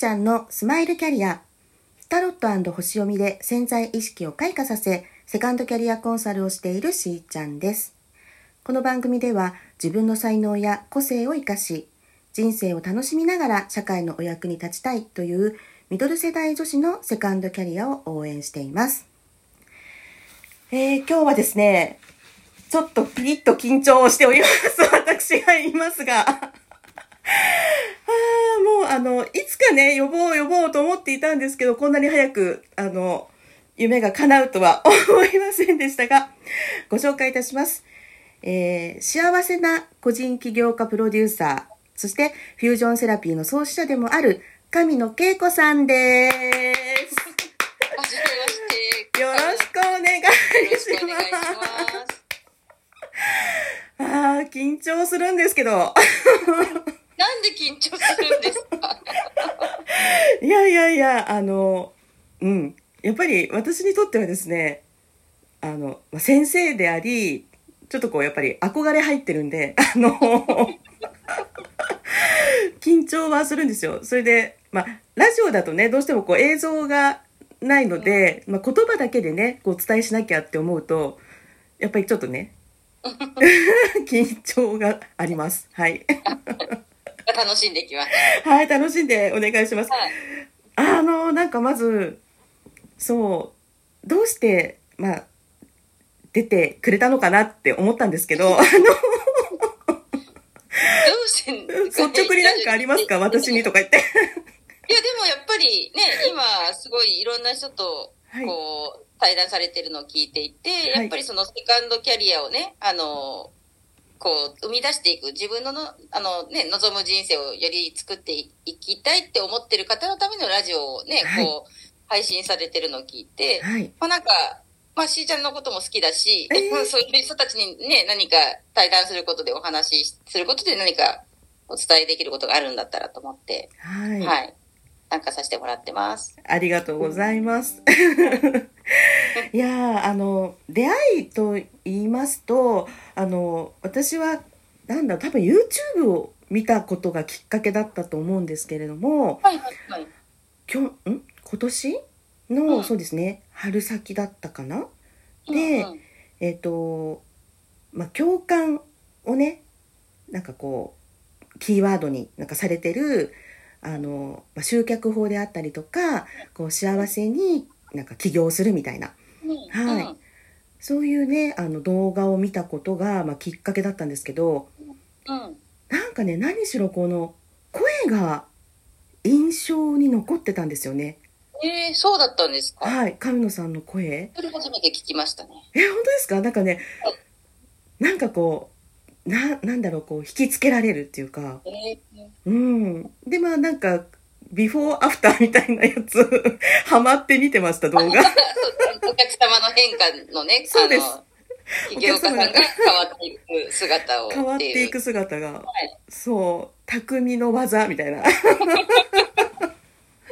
ちゃんのスマイルキャリア。タロット星読みで潜在意識を開花させ、セカンドキャリアコンサルをしているしーちゃんです。この番組では自分の才能や個性を活かし、人生を楽しみながら社会のお役に立ちたいというミドル世代女子のセカンドキャリアを応援しています。えー、今日はですね、ちょっとピリッと緊張しております。私がいますが。あもうあの、いつかね、呼ぼう呼ぼうと思っていたんですけど、こんなに早く、あの、夢が叶うとは 思いませんでしたが、ご紹介いたします。えー、幸せな個人起業家プロデューサー、そしてフュージョンセラピーの創始者でもある神野恵子さんです。よろしくお願いします。ああ、緊張するんですけど。なんで緊張するんですか？いやいやいや、あの、うん。やっぱり私にとってはですね、あの、ま先生であり、ちょっとこう、やっぱり憧れ入ってるんで、あの、緊張はするんですよ。それで、まあ、ラジオだとね、どうしてもこう映像がないので、まあ、言葉だけでね、こう伝えしなきゃって思うと、やっぱりちょっとね、緊張があります。はい。楽しんでいきます。はい、楽しんでお願いします。はい、あの、なんかまず、そう、どうして、まあ、出てくれたのかなって思ったんですけど、あの、率直になんかありますか？私にとか言って。いや、でもやっぱりね、今、すごいいろんな人と、こう、はい、対談されてるのを聞いていて、やっぱりそのセカンドキャリアをね、あの、こう、生み出していく、自分のの、あのね、望む人生をより作っていきたいって思ってる方のためのラジオをね、はい、こう、配信されてるのを聞いて、はい、まあなんか、まあ、しーちゃんのことも好きだし、えー、そういう人たちにね、何か対談することでお話しすることで何かお伝えできることがあるんだったらと思って、はい。はい。参加させてもらってます。ありがとうございます。いやあの、出会いと言いますと、あの、私は、なんだ多分 YouTube を見たことがきっかけだったと思うんですけれども、はいはいはい。きょん？今年？の、うん、そうですね、春先だったかな？で、うんうん、えっ、ー、と、まあ、共感をね、なんかこう、キーワードになんかされてる、あの、まあ、集客法であったりとか、こう幸せになんか起業するみたいな、はい、そういうねあの動画を見たことが、まあ、きっかけだったんですけど、うん、なんかね何しろこの声が印象に残ってたんですよね。えー、そうだったんですか？はい。神野さんの声。それ初めて聞きましたね。え本当ですか？なんかね、はい、なんかこうななんだろうこう引きつけられるっていうか、えー、うん。でまあなんかビフォーアフターみたいなやつ、ハマって見てました、動画。お客様の変化のね、そうです。企業家さんが変わっていく姿を。変わっていく姿が、はい、そう、匠の技みたいな。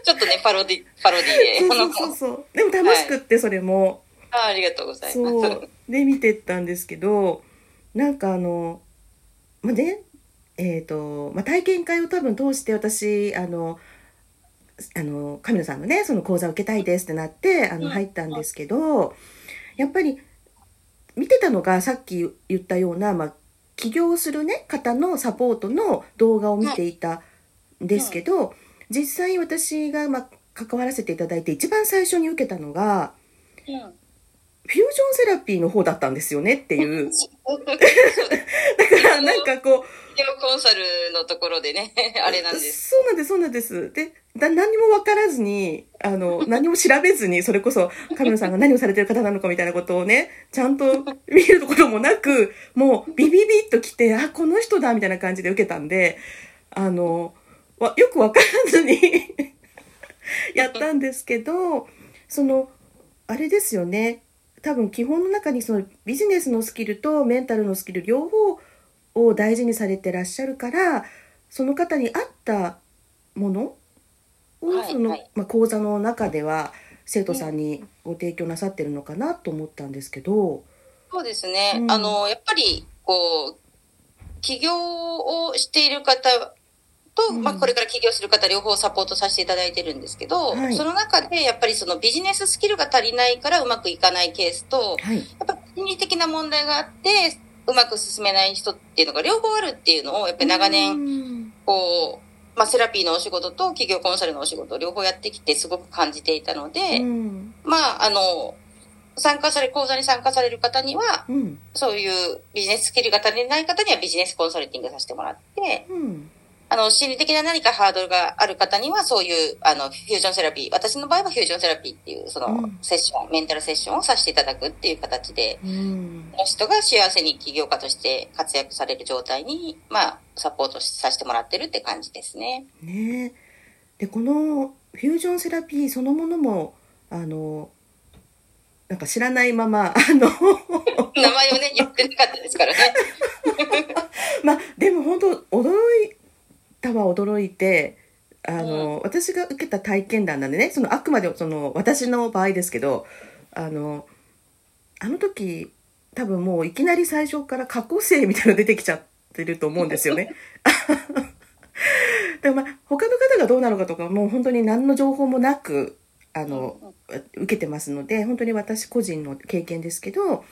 ちょっとね、パロディ、パロディで。そうそうそうでも楽しくって、それも。はい、あありがとうございます。そう。で、見てったんですけど、なんかあの、まあね、えっ、ー、と、まあ、体験会を多分通して私、あの、あの神野さんのねその講座を受けたいですってなってあの入ったんですけどやっぱり見てたのがさっき言ったような、まあ、起業する、ね、方のサポートの動画を見ていたんですけど実際私が、まあ、関わらせていただいて一番最初に受けたのが、フュージョンセラピーの方だったんですよねっていう。だからなんかこう。コンサルのところでね、あれなんです。そうなんです、そうなんです。で、だ何も分からずに、あの、何も調べずに、それこそ、神野さんが何をされてる方なのかみたいなことをね、ちゃんと 見るところもなく、もう、ビビビッと来て、あ、この人だみたいな感じで受けたんで、あの、わよく分からずに やったんですけど、その、あれですよね。多分基本の中にそのビジネスのスキルとメンタルのスキル両方を大事にされてらっしゃるからその方に合ったものをその、まあ、講座の中では生徒さんにご提供なさってるのかなと思ったんですけど。そうですね。うん、あの、やっぱり、こう、起業をしている方と、まあ、これから起業する方両方サポートさせていただいてるんですけど、はい、その中でやっぱりそのビジネススキルが足りないからうまくいかないケースと、はい、やっぱ心理的な問題があって、うまく進めない人っていうのが両方あるっていうのを、やっぱり長年、こう、まあ、セラピーのお仕事と企業コンサルのお仕事両方やってきてすごく感じていたので、まあ、あの、参加され、講座に参加される方には、うん、そういうビジネススキルが足りない方にはビジネスコンサルティングさせてもらって、うん、あの、心理的な何かハードルがある方には、そういう、あの、フュージョンセラピー、私の場合はフュージョンセラピーっていう、その、セッション、うん、メンタルセッションをさせていただくっていう形で、うん、その人が幸せに起業家として活躍される状態に、まあ、サポートさせてもらってるって感じですね。ねで、このフュージョンセラピーそのものも、あの、なんか知らないまま、あの名前をね、言ってなかったですからね。まあ、でも本当驚いたは驚いてあの、うん、私が受けた体験談なんでねそのあくまでその私の場合ですけどあのあの時多分もういきなり最初から過去性みたいなの出てきちゃってると思うんですよね。でもまあ他の方がどうなのかとかもう本当に何の情報もなくあの、受けてますので本当に私個人の経験ですけど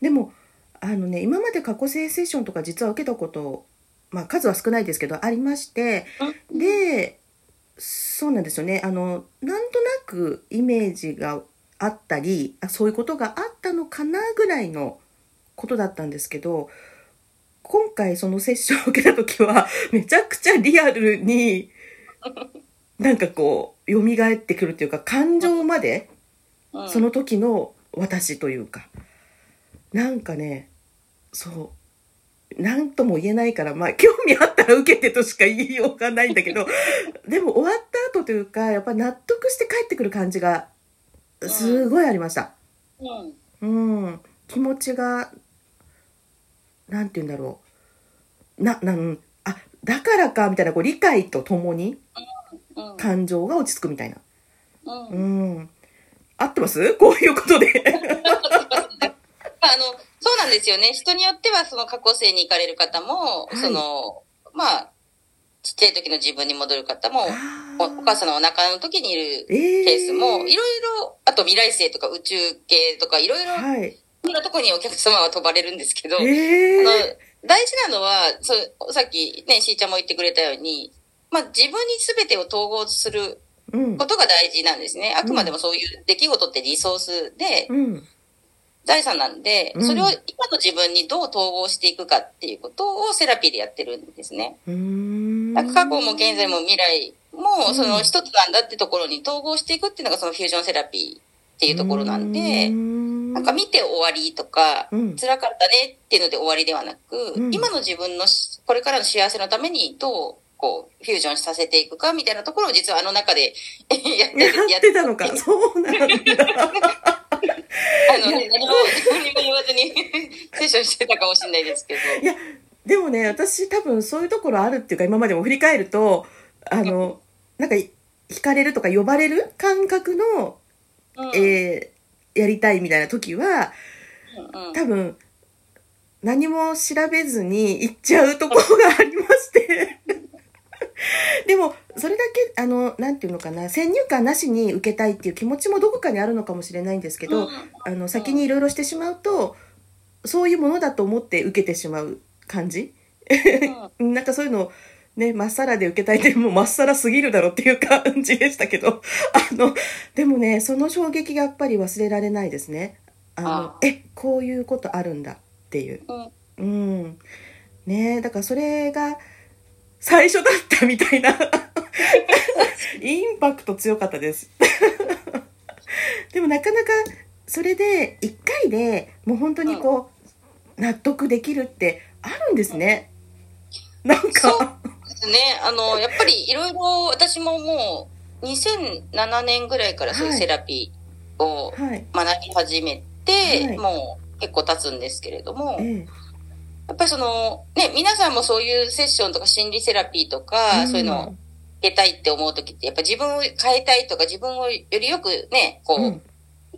でもあのね今まで過去性セッションとか実は受けたことまあ、数は少ないですけどありましてでそうなんですよね。あのなんとなくイメージがあったりあそういうことがあったのかなぐらいのことだったんですけど今回そのセッションを受けた時は めちゃくちゃリアルになんかこう蘇ってくるというか感情までその時の私というか。なんかねそう何とも言えないから、まあ、興味あったら受けてとしか言いようがないんだけど、でも終わった後というか、やっぱ納得して帰ってくる感じが、すごいありました。うん。うん。気持ちが、なんて言うんだろう。な、なん、あ、だからか、みたいな、こう、理解とともに、感情が落ち着くみたいな。うん。うん、合ってます？こういうことで。あの、そうなんですよね。人によってはその過去生に行かれる方も、はい、その、まあ、ちっちゃい時の自分に戻る方も、お母さんのお腹の時にいるケースも、いろいろ、あと未来生とか宇宙系とかいろいろ、はい、いろんなとこにお客様は飛ばれるんですけど、あの大事なのはそ、さっきね、しーちゃんも言ってくれたように、まあ自分に全てを統合することが大事なんですね。うん、あくまでもそういう出来事ってリソースで、うん財産なんで、それを今の自分にどう統合していくかっていうことをセラピーでやってるんですね。過去も現在も未来もその一つなんだってところに統合していくっていうのがそのフュージョンセラピーっていうところなんで、なんか見て終わりとか、辛かったねっていうので終わりではなく、今の自分のこれからの幸せのためにどうこう、フュージョンさせていくかみたいなところを実はあの中で やってやってたのか。そうなんだ。あの、何も、何も言わずにしてたかもしれないですけど。いや、でもね、私多分そういうところあるっていうか、今までも振り返ると、あの、なんか、惹かれるとか呼ばれる感覚の、うん、えー、やりたいみたいな時は、うん、多分、何も調べずに行っちゃうところがありまして。でも、それだけ、あの、なんていうのかな、先入観なしに受けたいっていう気持ちもどこかにあるのかもしれないんですけど、うん、あの、先にいろいろしてしまうと、そういうものだと思って受けてしまう感じ、うん、なんかそういうのね、まっさらで受けたいってもうまっさらすぎるだろっていう感じでしたけど、あの、でもね、その衝撃がやっぱり忘れられないですね。あの、あえ、こういうことあるんだっていう。うん。うん、ねだからそれが、最初だったみたいな。インパクト強かったです。でもなかなかそれで1回でもう本当にこう、納得できるってあるんですね。なんか。そうですね。あの、やっぱりいろいろ私ももう2007年ぐらいからそういうセラピーを学び始めて、はいはい、もう結構経つんですけれども、ええやっぱりその、ね、皆さんもそういうセッションとか心理セラピーとか、うん、そういうのを受けたいって思う時って、やっぱ自分を変えたいとか、自分をよりよくね、こう、うん、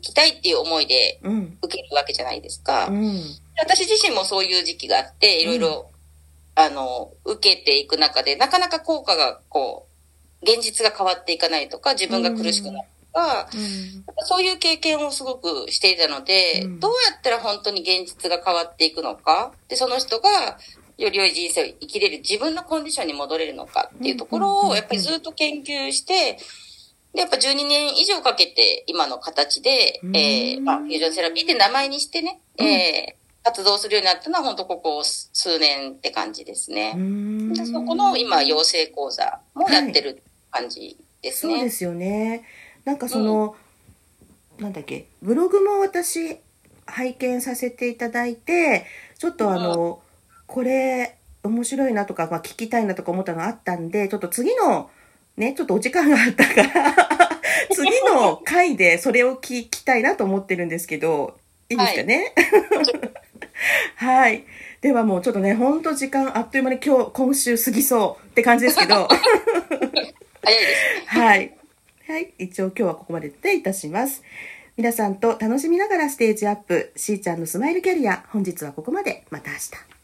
生きたいっていう思いで受けるわけじゃないですか。うん、私自身もそういう時期があって、いろいろ、あの、受けていく中で、なかなか効果が、こう、現実が変わっていかないとか、自分が苦しくなるとか、うん、そういう経験をすごくしていたので、うん、どうやったら本当に現実が変わっていくのか、で、その人が、より良い人生を生きれる自分のコンディションに戻れるのかっていうところを、やっぱりずっと研究して、で、やっぱ12年以上かけて今の形で、えー、まあ、フュージョンセラピーって名前にしてね、えー、活動するようになったのは本当ここ数年って感じですね。でそこの今養成講座もやってる感じですね。はい、そうですよね。なんかその、うん、なんだっけ、ブログも私拝見させていただいて、ちょっとあの、うん、これ面白いなとか、まあ、聞きたいなとか思ったのがあったんで、ちょっと次のね、ちょっとお時間があったから 次の回でそれを聞きたいなと思ってるんですけど、いいですかね、はいはい。ではもうちょっとね、ほんと時間あっという間に今日、今週過ぎそうって感じですけど。早いです、はい。はい。一応今日はここまででいたします。皆さんと楽しみながらステージアップ、しーちゃんのスマイルキャリア、本日はここまで。また明日。